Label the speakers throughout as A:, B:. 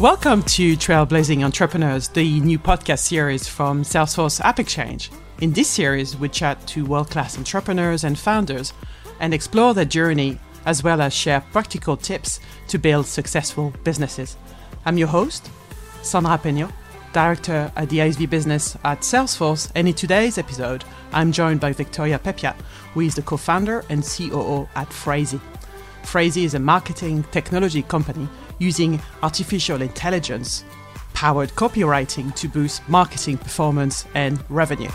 A: Welcome to Trailblazing Entrepreneurs, the new podcast series from Salesforce App Exchange. In this series, we chat to world class entrepreneurs and founders and explore their journey as well as share practical tips to build successful businesses. I'm your host, Sandra Peño, Director at the ISV business at Salesforce, and in today's episode, I'm joined by Victoria Peppiatt, who is the co founder and COO at Phrasee. Phrasee is a marketing technology company using artificial intelligence powered copywriting to boost marketing performance and revenue.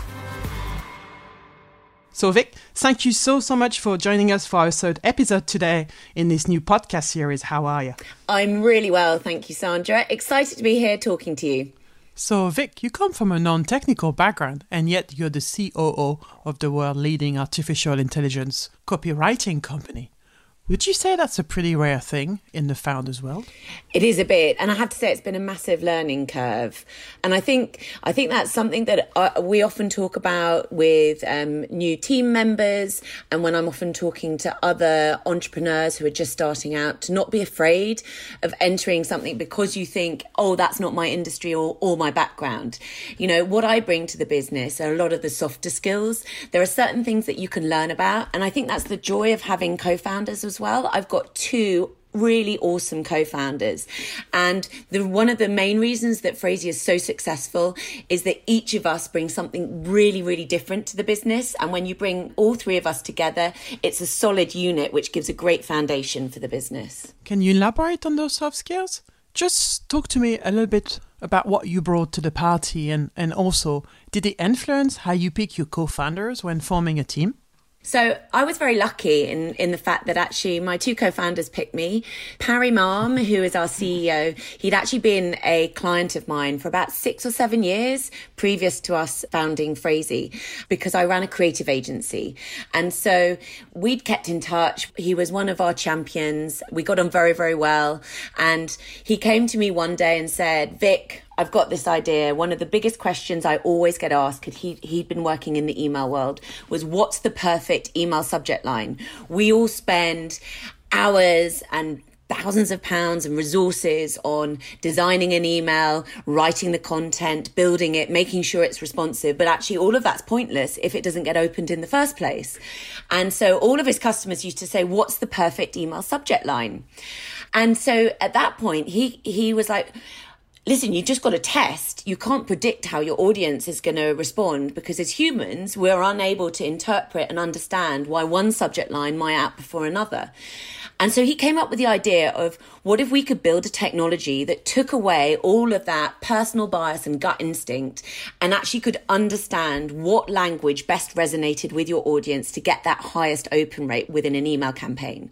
A: So, Vic, thank you so, so much for joining us for our third episode today in this new podcast series. How are you?
B: I'm really well, thank you, Sandra. Excited to be here talking to you.
A: So, Vic, you come from a non technical background, and yet you're the COO of the world leading artificial intelligence copywriting company. Would you say that's a pretty rare thing in the founders world?
B: It is a bit, and I have to say it's been a massive learning curve. And I think I think that's something that uh, we often talk about with um, new team members, and when I'm often talking to other entrepreneurs who are just starting out, to not be afraid of entering something because you think, oh, that's not my industry or, or my background. You know, what I bring to the business are a lot of the softer skills. There are certain things that you can learn about, and I think that's the joy of having co-founders as well. I've got two really awesome co-founders. And the one of the main reasons that Phrasee is so successful is that each of us brings something really really different to the business. And when you bring all three of us together it's a solid unit which gives a great foundation for the business.
A: Can you elaborate on those soft skills? Just talk to me a little bit about what you brought to the party and and also did it influence how you pick your co-founders when forming a team
B: so I was very lucky in, in the fact that actually my two co-founders picked me. Parry Malm, who is our CEO, he'd actually been a client of mine for about six or seven years previous to us founding Phrasee because I ran a creative agency. And so we'd kept in touch. He was one of our champions. We got on very, very well. And he came to me one day and said, Vic, I've got this idea. One of the biggest questions I always get asked, because he, he'd been working in the email world, was what's the perfect email subject line? We all spend hours and thousands of pounds and resources on designing an email, writing the content, building it, making sure it's responsive. But actually, all of that's pointless if it doesn't get opened in the first place. And so all of his customers used to say, what's the perfect email subject line? And so at that point, he, he was like, listen, You've just got to test. You can't predict how your audience is going to respond because as humans, we're unable to interpret and understand why one subject line might outperform another. And so he came up with the idea of what if we could build a technology that took away all of that personal bias and gut instinct and actually could understand what language best resonated with your audience to get that highest open rate within an email campaign.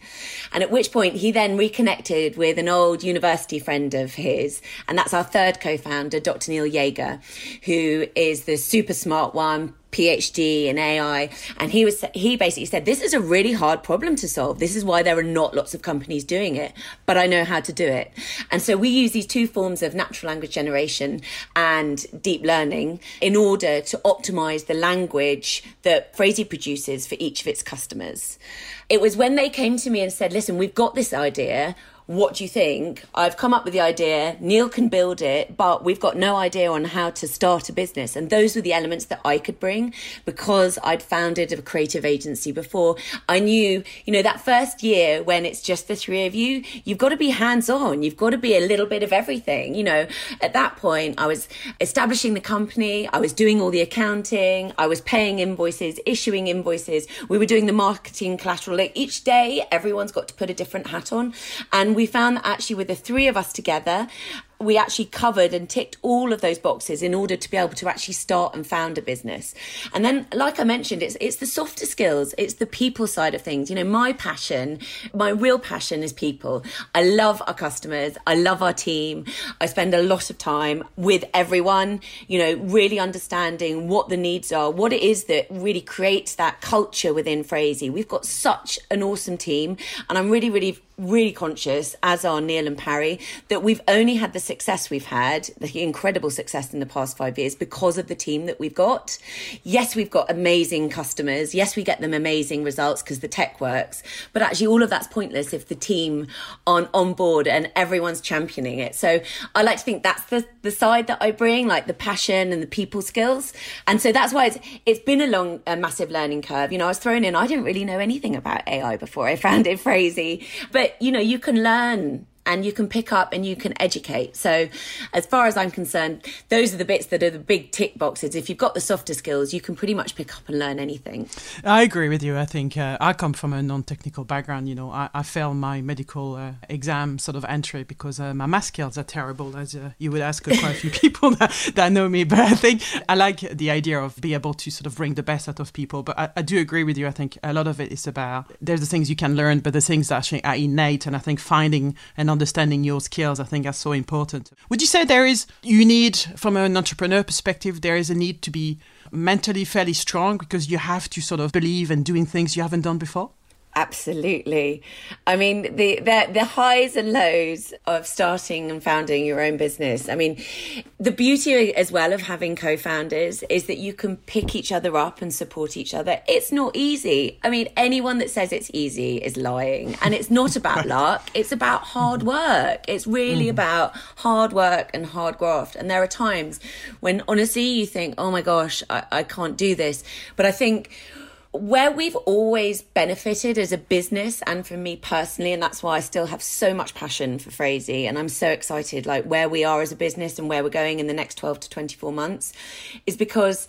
B: And at which point he then reconnected with an old university friend of his. And that's our third co-founder, Dr. Neil Yager, who is the super smart one, PhD in AI, and he was he basically said this is a really hard problem to solve. This is why there are not lots of companies doing it, but I know how to do it. And so we use these two forms of natural language generation and deep learning in order to optimize the language that Phrasee produces for each of its customers. It was when they came to me and said, "Listen, we've got this idea what do you think? I've come up with the idea. Neil can build it, but we've got no idea on how to start a business. And those were the elements that I could bring because I'd founded a creative agency before. I knew, you know, that first year when it's just the three of you, you've got to be hands on. You've got to be a little bit of everything. You know, at that point, I was establishing the company. I was doing all the accounting. I was paying invoices, issuing invoices. We were doing the marketing collateral. Like each day, everyone's got to put a different hat on. And we found that actually with the three of us together, we actually covered and ticked all of those boxes in order to be able to actually start and found a business. And then, like I mentioned, it's it's the softer skills, it's the people side of things. You know, my passion, my real passion is people. I love our customers, I love our team. I spend a lot of time with everyone, you know, really understanding what the needs are, what it is that really creates that culture within Phrasee. We've got such an awesome team, and I'm really, really, really conscious, as are Neil and Parry, that we've only had the success we've had, the incredible success in the past five years, because of the team that we've got. Yes, we've got amazing customers. Yes, we get them amazing results because the tech works. But actually, all of that's pointless if the team aren't on board and everyone's championing it. So I like to think that's the, the side that I bring, like the passion and the people skills. And so that's why it's, it's been a long, a massive learning curve. You know, I was thrown in, I didn't really know anything about AI before I found it crazy. But, you know, you can learn and you can pick up and you can educate. So, as far as I'm concerned, those are the bits that are the big tick boxes. If you've got the softer skills, you can pretty much pick up and learn anything.
A: I agree with you. I think uh, I come from a non technical background. You know, I, I failed my medical uh, exam sort of entry because uh, my math skills are terrible, as uh, you would ask quite a few people that, that, know me. But I think I like the idea of being able to sort of bring the best out of people. But I, I do agree with you. I think a lot of it is about there's the things you can learn, but the things that actually are innate. And I think finding and understanding your skills, I think, are so important. Would you say there is, you need, from an entrepreneur perspective, there is a need to be mentally fairly strong because you have to sort of believe in doing things you haven't done before?
B: Absolutely. I mean, the, the, the highs and lows of starting and founding your own business. I mean, the beauty as well of having co-founders is that you can pick each other up and support each other. It's not easy. I mean, anyone that says it's easy is lying. And it's not about luck. It's about hard work. It's really mm. about hard work and hard graft. And there are times when honestly you think, oh my gosh, I, I can't do this. But I think where we've always benefited as a business and for me personally and that's why I still have so much passion for Phrasee and I'm so excited like where we are as a business and where we're going in the next 12 to 24 months is because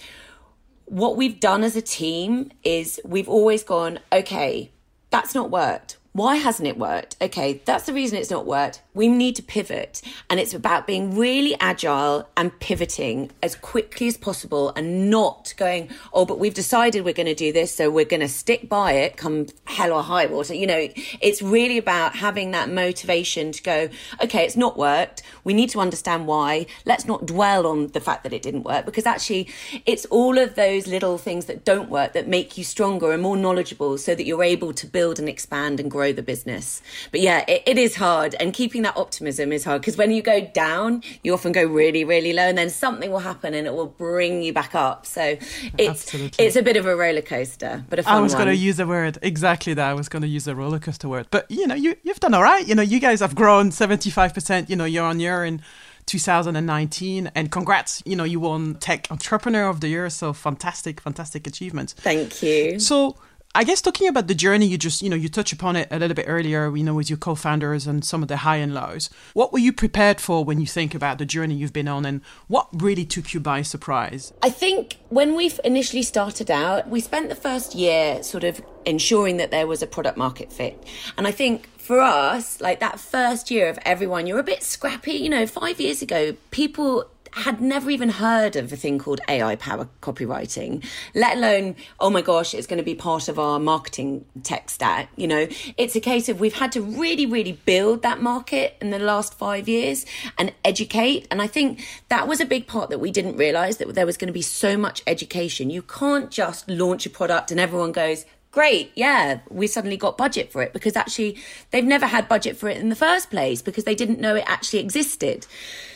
B: what we've done as a team is we've always gone okay that's not worked why hasn't it worked? Okay, that's the reason it's not worked. We need to pivot. And it's about being really agile and pivoting as quickly as possible and not going, oh, but we've decided we're going to do this, so we're going to stick by it come hell or high water. You know, it's really about having that motivation to go, okay, it's not worked. We need to understand why. Let's not dwell on the fact that it didn't work because actually it's all of those little things that don't work that make you stronger and more knowledgeable so that you're able to build and expand and grow grow the business. But yeah, it, it is hard. And keeping that optimism is hard because when you go down, you often go really, really low and then something will happen and it will bring you back up. So it's, Absolutely. it's a bit of a roller coaster, but a fun
A: I was
B: going
A: to use a word exactly that. I was going to use a roller coaster word, but you know, you, you've done all right. You know, you guys have grown 75%, you know, year on year in 2019 and congrats you know you won tech entrepreneur of the year so fantastic fantastic achievement
B: thank you
A: so I guess talking about the journey, you just, you know, you touch upon it a little bit earlier, you know, with your co founders and some of the high and lows. What were you prepared for when you think about the journey you've been on and what really took you by surprise?
B: I think when we initially started out, we spent the first year sort of ensuring that there was a product market fit. And I think for us, like that first year of everyone, you're a bit scrappy. You know, five years ago, people had never even heard of a thing called AI power copywriting, let alone, oh my gosh, it's going to be part of our marketing tech stack. You know, it's a case of we've had to really, really build that market in the last five years and educate. And I think that was a big part that we didn't realize that there was going to be so much education. You can't just launch a product and everyone goes, great, yeah, we suddenly got budget for it because actually they've never had budget for it in the first place because they didn't know it actually existed.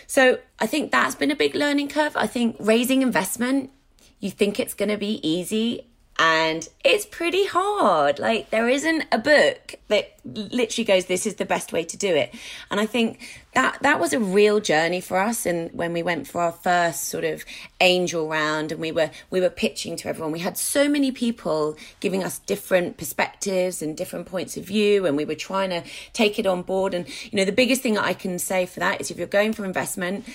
B: So I think that's been a big learning curve. I think raising investment, you think it's going to be easy and it's pretty hard. Like there isn't a book that literally goes, "This is the best way to do it." And I think that that was a real journey for us. And when we went for our first sort of angel round, and we were we were pitching to everyone, we had so many people giving us different perspectives and different points of view, and we were trying to take it on board. And you know, the biggest thing that I can say for that is, if you're going for investment,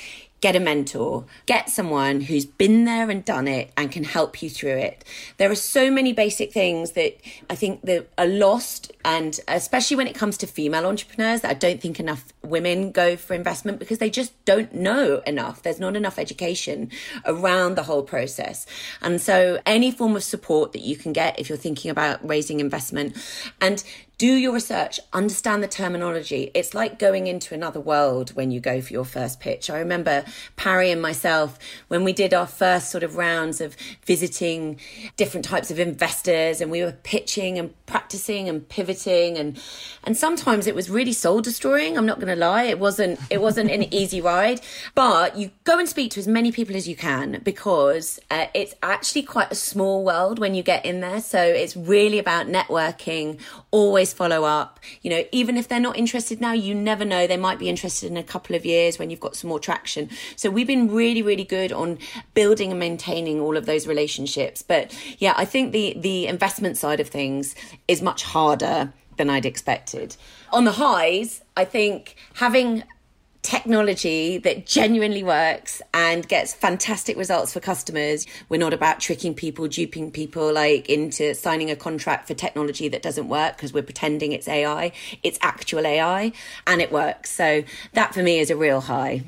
B: get a mentor, get someone who's been there and done it and can help you through it. There are so many basic things that I think that are lost, and especially when it comes to female entrepreneurs, that I don't think enough women go for investment because they just don't know enough. There's not enough education around the whole process. And so, any form of support that you can get if you're thinking about raising investment and do your research, understand the terminology. It's like going into another world when you go for your first pitch. I remember Parry and myself when we did our first sort of rounds of visiting different types of investors and we were pitching and practicing and pivoting and and sometimes it was really soul destroying. I'm not going to lie. It wasn't it wasn't an easy ride, but you go and speak to as many people as you can because uh, it's actually quite a small world when you get in there. So it's really about networking, always follow up. You know, even if they're not interested now, you never know. They might be interested in a couple of years when you've got some more traction. So we've been really, really good on building and maintaining all of those relationships. But yeah, I think the, the investment side of things is much harder than I'd expected. On the highs, I think having technology that genuinely works and gets fantastic results for customers. We're not about tricking people, duping people like into signing a contract for technology that doesn't work because we're pretending it's AI. It's actual AI and it works. So that for me is a real high.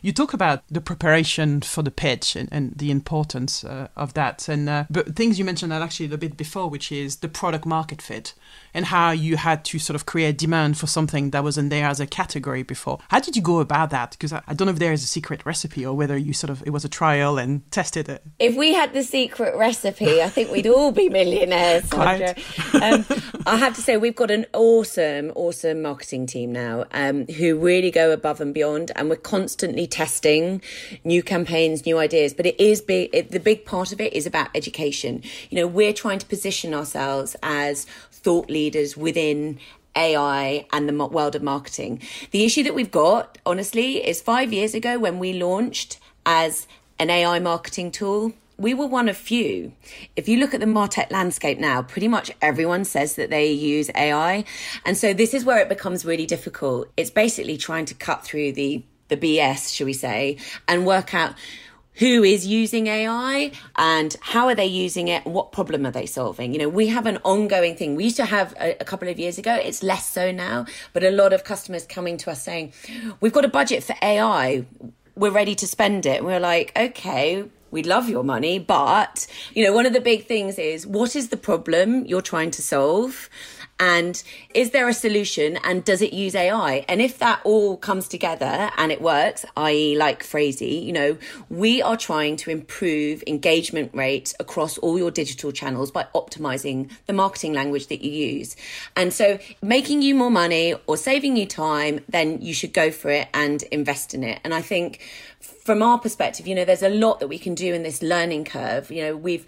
A: You talk about the preparation for the pitch and, and the importance uh, of that, and uh, but things you mentioned that actually a bit before, which is the product market fit and how you had to sort of create demand for something that wasn't there as a category before. How did you go about that? Because I, I don't know if there is a secret recipe or whether you sort of it was a trial and tested it.
B: If we had the secret recipe, I think we'd all be millionaires. um, I have to say we've got an awesome, awesome marketing team now um, who really go above and beyond, and we're constantly testing new campaigns, new ideas. But it is big. It, the big part of it is about education. You know, we're trying to position ourselves as thought leaders within AI and the world of marketing. The issue that we've got, honestly, is five years ago when we launched as an AI marketing tool, we were one of few. If you look at the Martech landscape now, pretty much everyone says that they use AI. And so this is where it becomes really difficult. It's basically trying to cut through the the BS, shall we say, and work out who is using AI and how are they using it what problem are they solving? You know, we have an ongoing thing. We used to have a, a, couple of years ago, it's less so now, but a lot of customers coming to us saying, We've got a budget for AI, we're ready to spend it. And we're like, okay, we'd love your money, but you know, one of the big things is what is the problem you're trying to solve? And is there a solution and does it use AI? And if that all comes together and it works, i.e., like Phrasee, you know, we are trying to improve engagement rates across all your digital channels by optimizing the marketing language that you use. And so making you more money or saving you time, then you should go for it and invest in it. And I think from our perspective, you know, there's a lot that we can do in this learning curve. You know, we've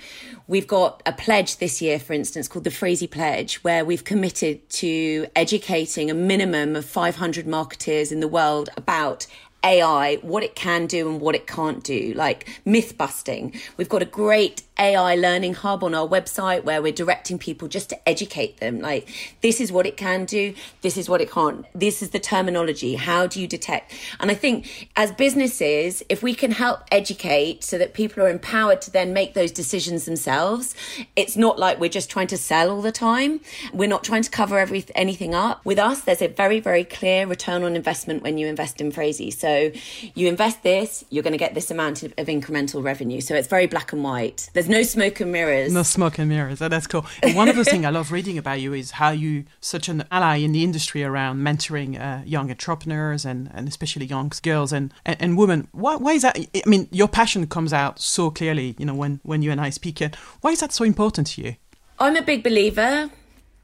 B: we've got a pledge this year, for instance, called the Phrasee Pledge, where we've committed to educating a minimum of 500 marketers in the world about AI, what it can do and what it can't do, like myth busting. We've got a great AI learning hub on our website where we're directing people just to educate them. Like, this is what it can do, this is what it can't, this is the terminology. How do you detect? And I think as businesses, if we can help educate so that people are empowered to then make those decisions themselves, it's not like we're just trying to sell all the time. We're not trying to cover every, anything up. With us, there's a very, very clear return on investment when you invest in Phrasee. So you invest this, you're going to get this amount of, of incremental revenue. So it's very black and white. There's no smoke and mirrors.
A: No smoke and mirrors. Oh, that's cool. And one of the things I love reading about you is how you such an ally in the industry around mentoring uh, young entrepreneurs and, and especially young girls and, and, and women. Why, why is that? I mean, your passion comes out so clearly, you know, when, when you and I speak it. Why is that so important to you?
B: I'm a big believer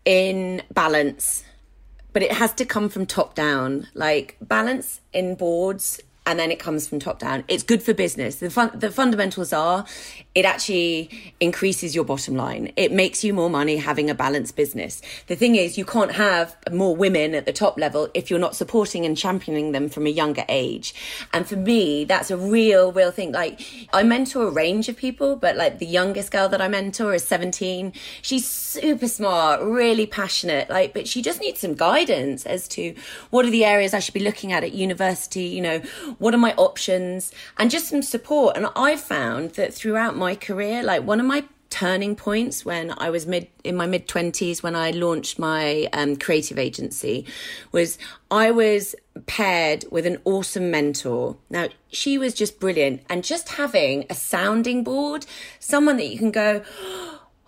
B: in balance, but it has to come from top down. Like balance in boards and then it comes from top down. It's good for business. The fun, the fundamentals are it actually increases your bottom line. It makes you more money having a balanced business. The thing is, you can't have more women at the top level if you're not supporting and championing them from a younger age. And for me, that's a real, real thing. Like I mentor a range of people, but like the youngest girl that I mentor is 17. She's super smart, really passionate, like, but she just needs some guidance as to what are the areas I should be looking at at university, you know, what are my options and just some support. And I've found that throughout my career, like one of my turning points when I was mid in my mid 20s when I launched my um, creative agency was I was paired with an awesome mentor. Now she was just brilliant and just having a sounding board, someone that you can go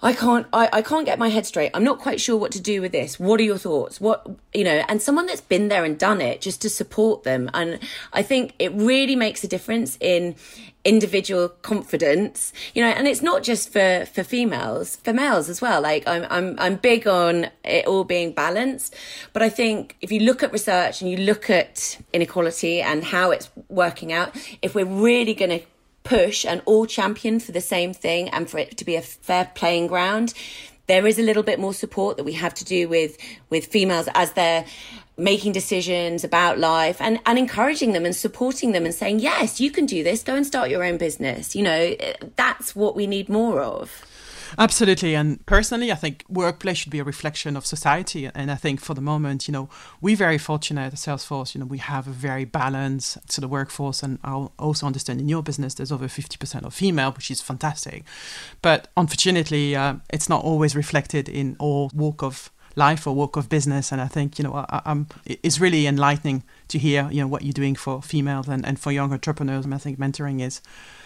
B: I can't I, I can't get my head straight. I'm not quite sure what to do with this. What are your thoughts? What you know, and someone that's been there and done it just to support them. And I think it really makes a difference in individual confidence, you know, and it's not just for for females, for males as well. Like I'm I'm I'm big on it all being balanced, but I think if you look at research and you look at inequality and how it's working out, if we're really going to push and all champion for the same thing and for it to be a fair playing ground there is a little bit more support that we have to do with with females as they're making decisions about life and and encouraging them and supporting them and saying yes you can do this. Go and start your own business. You know that's what we need more of
A: Absolutely. And personally, I think workplace should be a reflection of society. And I think for the moment, you know, we're very fortunate at Salesforce, you know, we have a very balanced sort of workforce. And I also understand in your business, there's over 50% of female, which is fantastic. But unfortunately, uh, it's not always reflected in all walk of life or walk of business. And I think, you know, I, it's really enlightening to hear, you know, what you're doing for females and, and for young entrepreneurs. And I think mentoring is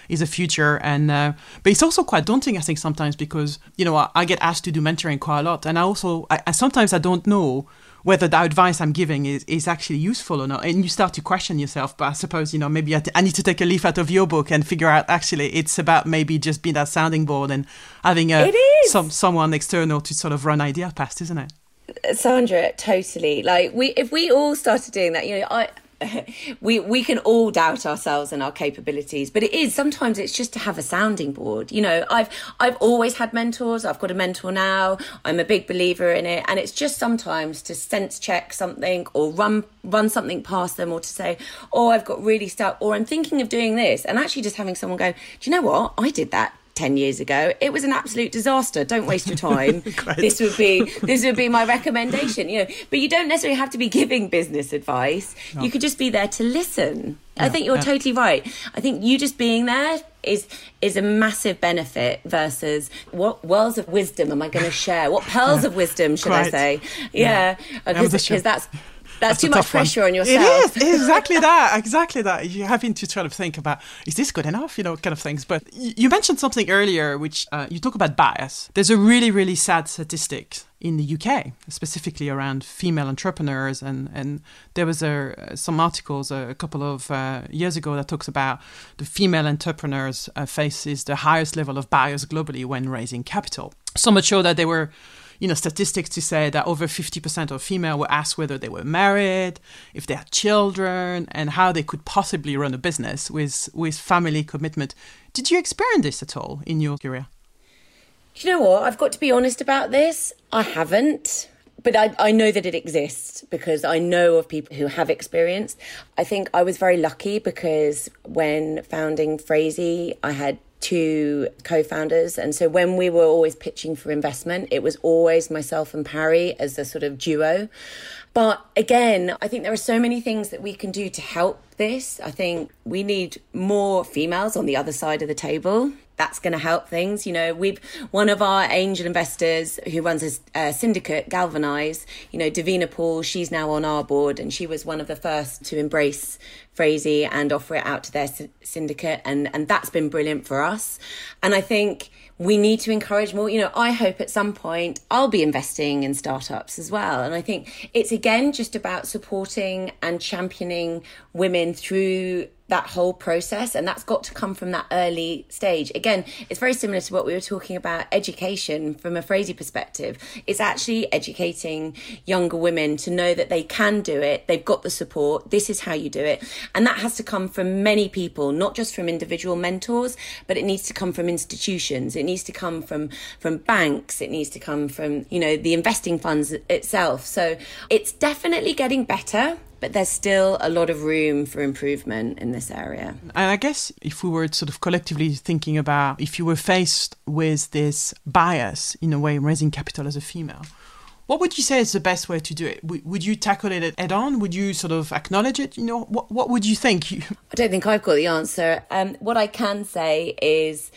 A: is a future. And uh, but it's also quite daunting, I think, sometimes because you know I, I get asked to do mentoring quite a lot, and I also I, I sometimes I don't know whether the advice I'm giving is, is actually useful or not. And you start to question yourself. But I suppose, you know, maybe I, t- I need to take a leaf out of your book and figure out actually it's about maybe just being that sounding board and having a, some someone external to sort of run idea past, isn't it?
B: Sandra, totally. Like we, if we all started doing that, you know, I, we we can all doubt ourselves and our capabilities but it is sometimes it's just to have a sounding board. You know i've i've always had mentors. I've got a mentor now. I'm a big believer in it. And it's just sometimes to sense check something or run run something past them or to say oh i've got really stuck or i'm thinking of doing this. And actually just having someone go do you know what? I did that 10 years ago it was an absolute disaster. Don't waste your time. This would be this would be my recommendation you know. But you don't necessarily have to be giving business advice. No. you could just be there to listen. I think you're totally right. I think you just being there is is a massive benefit versus what wells of wisdom am i going to share? What pearls of wisdom should i say? Yeah. Because yeah. Uh, that's that's, too much pressure one. on yourself.
A: It is exactly that. Exactly that. You're having to try to think about is this good enough, you know, kind of things. But you mentioned something earlier, which uh, you talk about bias. There's a really, really sad statistic in the UK, specifically around female entrepreneurs, and and there was a some articles a, couple of uh, years ago that talks about the female entrepreneurs uh, faces the highest level of bias globally when raising capital. So much so that they were you know, statistics to say that over 50% of female were asked whether they were married, if they had children, and how they could possibly run a business with, with family commitment. Did you experience this at all in your career?
B: Do you know what? I've got to be honest about this. I haven't but I, I know that it exists because I know of people who have experienced. I think I was very lucky because when founding Phrasee, I had two co-founders. And so when we were always pitching for investment it was always myself and Parry as a sort of duo but again I think there are so many things that we can do to help this I think we need more females on the other side of the table that's going to help things. You know, we've one of our angel investors who runs a, a, syndicate, Galvanize. You know, Davina Paul. She's now on our board, and she was one of the first to embrace Phrasee and offer it out to their syndicate, and and that's been brilliant for us. And I think we need to encourage more. You know, I hope at some point I'll be investing in startups as well. And I think it's again just about supporting and championing women through that whole process and that's got to come from that early stage. Again it's very similar to what we were talking about education from a Phrasee perspective. It's actually educating younger women to know that they can do it. They've got the support. This is how you do it. And that has to come from many people not just from individual mentors but it needs to come from institutions. It needs to come from from banks. It needs to come from you know the investing funds itself. So it's definitely getting better but there's still a lot of room for improvement in this area.
A: And I guess if we were sort of collectively thinking about if you were faced with this bias in a way raising capital as a female, what would you say is the best way to do it? Would you tackle it head on? Would you sort of acknowledge it? You know, what, what would you think?
B: I don't think I've got the answer. Um, what I can say is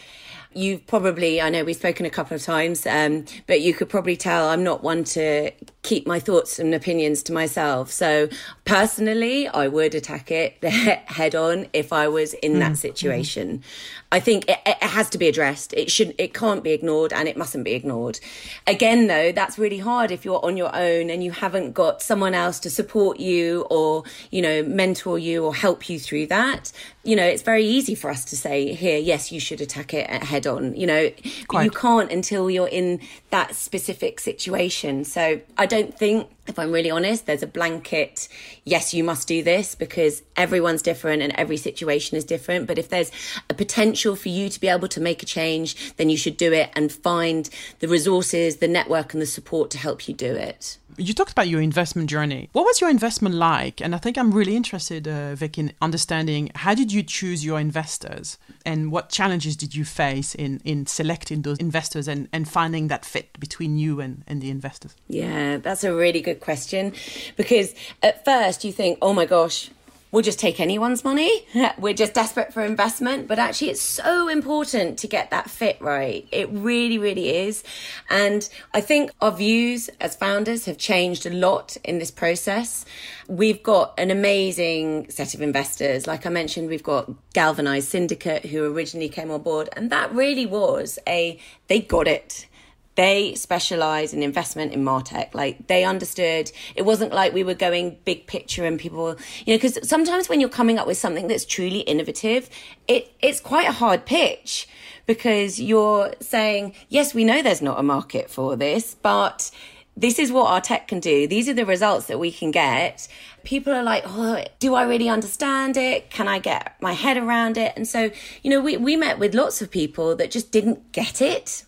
B: you've probably, I know we've spoken a couple of times, um, but you could probably tell I'm not one to keep my thoughts and opinions to myself. So personally, I would attack it head on if I was in that mm-hmm. situation. I think it, it, has to be addressed. It should, it can't be ignored, and it mustn't be ignored. Again, though, that's really hard if you're on your own and you haven't got someone else to support you or you know mentor you or help you through that. You know, it's very easy for us to say here, yes, you should attack it head on. You know, Quite. you can't until you're in that specific situation. So I don't think if I'm really honest, there's a blanket, yes, you must do this because everyone's different and every situation is different. But if there's a potential for you to be able to make a change, then you should do it and find the resources, the network, and the support to help you do it.
A: You talked about your investment journey. What was your investment like? And I think I'm really interested, uh, Vic, in understanding how did you choose your investors and what challenges did you face in, in selecting those investors and, and finding that fit between you and, and the investors?
B: Yeah, that's a really good question because at first you think, oh my gosh, we'll just take anyone's money. We're just desperate for investment. But actually, it's so important to get that fit right. It really, really is. And I think our views as founders have changed a lot in this process. We've got an amazing set of investors. Like I mentioned, we've got Galvanized Syndicate, who originally came on board. And that really was a, they got it they specialize in investment in martech like they understood it wasn't like we were going big picture and people you know because sometimes when you're coming up with something that's truly innovative it it's quite a hard pitch because you're saying yes we know there's not a market for this but this is what our tech can do. These are the results that we can get. People are like, oh, do I really understand it? Can I get my head around it? And so, you know, we, we met with lots of people that just didn't get it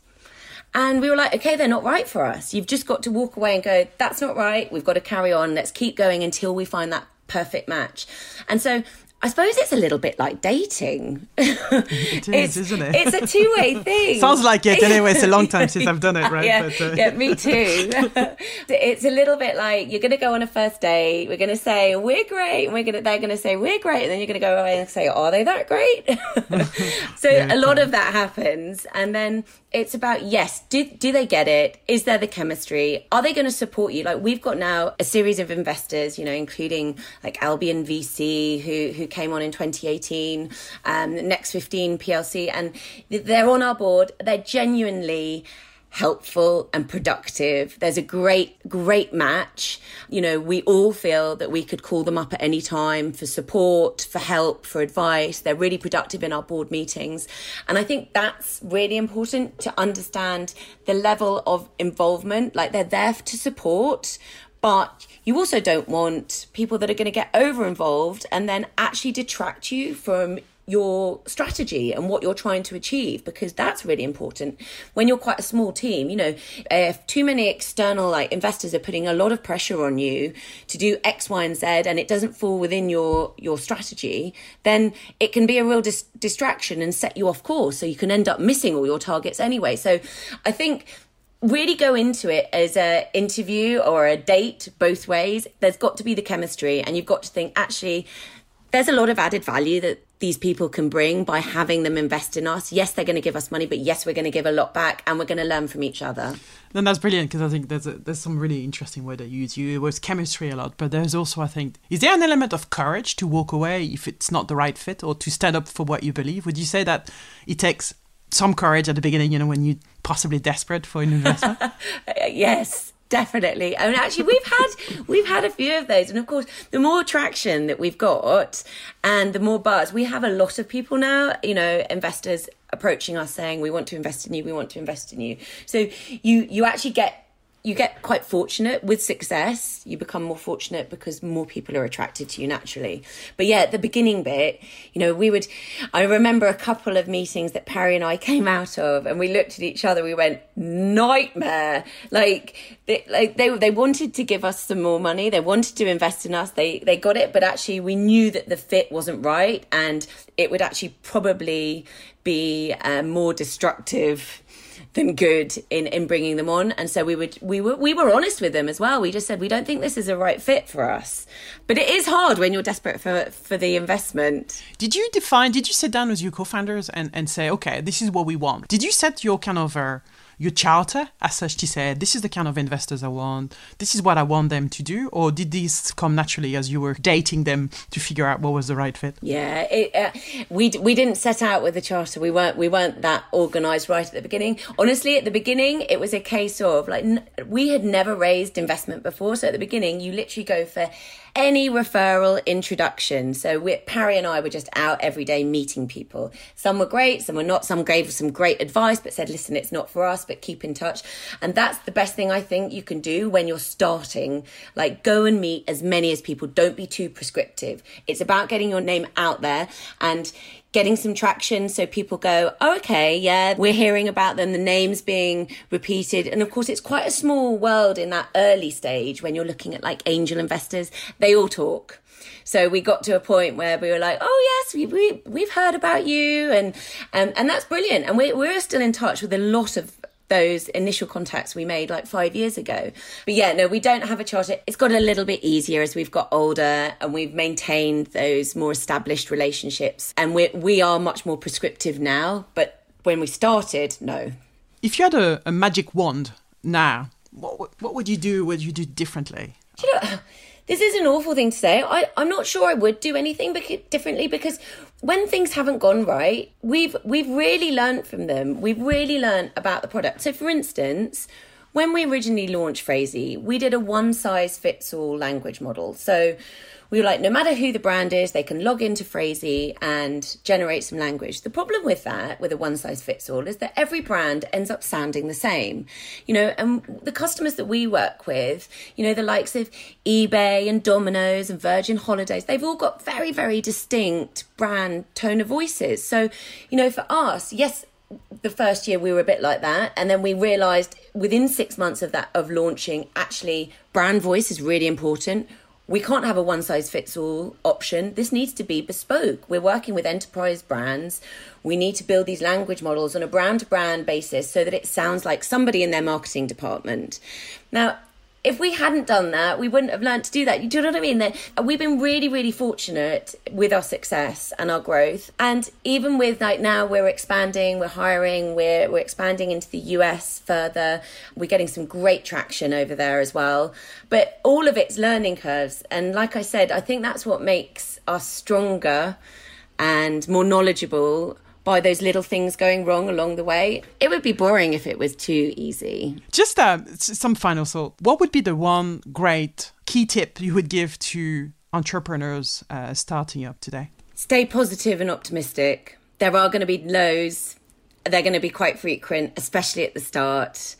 B: and we were like, okay, they're not right for us. You've just got to walk away and go, that's not right. We've got to carry on. Let's keep going until we find that perfect match. And so I suppose it's a little bit like dating.
A: it is, isn't it?
B: It's a two way thing.
A: Sounds like it anyway. It's a long time since I've done it, right?
B: yeah, but, uh... yeah, me too. it's a little bit like you're going to go on a first date. We're going to say we're great, and we're going to they're going to say we're great, and then you're going to go away and say, are they that great? so yeah, a lot of that happens, and then it's about yes do, do they get it? Is there the chemistry? Are they going to support you? Like we've got now a series of investors you know including like albion vc who who came on in 2018 um next 15 plc and they're on our board. They're genuinely helpful and productive. There's a great, great match. You know, we all feel that we could call them up at any time for support, for help, for advice. They're really productive in our board meetings. And I think that's really important to understand the level of involvement. Like they're there to support, but you also don't want people that are going to get over involved and then actually detract you from your strategy and what you're trying to achieve because that's really important. When you're quite a small team you know if too many external like investors are putting a lot of pressure on you to do x y and z and it doesn't fall within your your strategy then it can be a real dis- distraction and set you off course so you can end up missing all your targets anyway. So i think really go into it as a interview or a date both ways. There's got to be the chemistry and you've got to think actually there's a lot of added value that these people can bring by having them invest in us. Yes, they're going to give us money, but yes, we're going to give a lot back and we're going to learn from each other.
A: Then that's brilliant because I think there's a, there's some really interesting word that you use. You was chemistry a lot, but there's also I think is there an element of courage to walk away if it's not the right fit or to stand up for what you believe? Would you say that it takes some courage at the beginning, you know, when you're possibly desperate for an investment?
B: yes, definitely. I and mean, actually we've had we've had a few of those. And of course the more traction that we've got and the more buzz we have a lot of people now you know investors approaching us saying we want to invest in you. We want to invest in you. So you you actually get you get quite fortunate with success. You become more fortunate because more people are attracted to you naturally. But yeah, at the beginning bit, you know, we would, I remember a couple of meetings that Parry and I came out of and we looked at each other, we went, nightmare. Like, they, like they, they wanted to give us some more money. They wanted to invest in us. They, they got it, but actually we knew that the fit wasn't right and it would actually probably be uh, more destructive than good in in bringing them on. And so we would we were we were honest with them as well. We just said we don't think this is a right fit for us. But it is hard when you're desperate for for the investment.
A: Did you define did you sit down with your co-founders and and say okay this is what we want did you set your kind of uh, your charter as such to say, this is the kind of investors I want, this is what I want them to do? Or did this come naturally as you were dating them to figure out what was the right fit?
B: Yeah, it, uh, we, we didn't set out with the charter. We weren't, we weren't that organized right at the beginning. Honestly, at the beginning, it was a case of like, n- we had never raised investment before. So at the beginning, you literally go for any referral introduction. So we, Parry and I were just out every day meeting people. Some were great, some were not. Some gave us some great advice, but said, listen, it's not for us, but keep in touch. And that's the best thing I think you can do when you're starting. Like go and meet as many as people. Don't be too prescriptive. It's about getting your name out there and getting some traction so people go, oh, okay, yeah, we're hearing about them, the names being repeated. And of course, it's quite a small world in that early stage when you're looking at like angel investors, they all talk. So we got to a point where we were like, oh yes, we, we we've heard about you, and and and that's brilliant. And we we're still in touch with a lot of those initial contacts we made like five years ago. But yeah, no, we don't have a charter. It's got a little bit easier as we've got older and we've maintained those more established relationships. And we we are much more prescriptive now. But when we started, no.
A: If you had a, a magic wand now, what what would you do? Would you do differently?
B: Do you know, this is an awful thing to say. I, I'm not sure I would do anything differently because when things haven't gone right, we've we've really learned from them. We've really learned about the product. So, for instance, when we originally launched Phrasee, we did a one size fits all language model. So we were like, no matter who the brand is, they can log into Phrasee and generate some language. The problem with that, with a one size fits all, is that every brand ends up sounding the same. You know, and the customers that we work with, you know, the likes of eBay and Domino's and Virgin Holidays, they've all got very, very distinct brand tone of voices. So, you know, for us, yes, the first year we were a bit like that and then we realized within 6 months of that of launching actually brand voice is really important we can't have a one size fits all option. This needs to be bespoke. We're working with enterprise brands. We need to build these language models on a brand to brand basis so that it sounds like somebody in their marketing department. Now, if we hadn't done that, we wouldn't have learned to do that. Do you know what I mean? That we've been really, really fortunate with our success and our growth. And even with like now we're expanding, we're hiring, we're we're expanding into the US further. We're getting some great traction over there as well. But all of it's learning curves. And like I said, I think that's what makes us stronger and more knowledgeable by those little things going wrong along the way. It would be boring if it was too easy.
A: Just uh, some final thought. What would be the one great key tip you would give to entrepreneurs uh, starting up today?
B: Stay positive and optimistic. There are going to be lows. They're going to be quite frequent, especially at the start.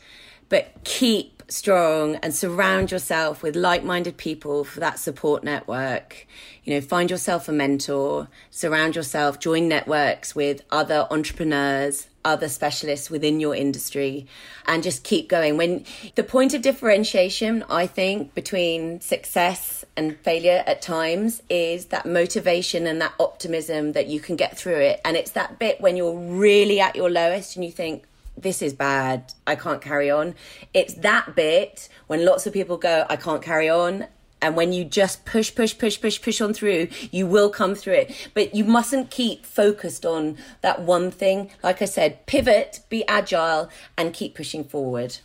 B: But keep strong and surround yourself with like-minded people for that support network. You know find yourself a mentor surround yourself join networks with other entrepreneurs other specialists within your industry and just keep going. When the point of differentiation i think between success and failure at times is that motivation and that optimism that you can get through it. And it's that bit when you're really at your lowest and you think this is bad, I can't carry on. It's that bit when lots of people go, I can't carry on. And when you just push, push, push, push, push on through, you will come through it. But you mustn't keep focused on that one thing. Like I said, pivot, be agile, and keep pushing forward.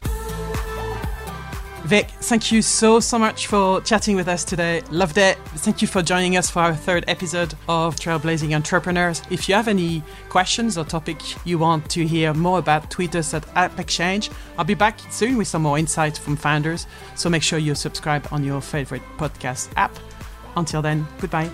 A: Vic, thank you so, so much for chatting with us today. Loved it. Thank you for joining us for our third episode of Trailblazing Entrepreneurs. If you have any questions or topic you want to hear more about, tweet us at AppExchange. I'll be back soon with some more insights from founders, so make sure you subscribe on your favorite podcast app. Until then, goodbye.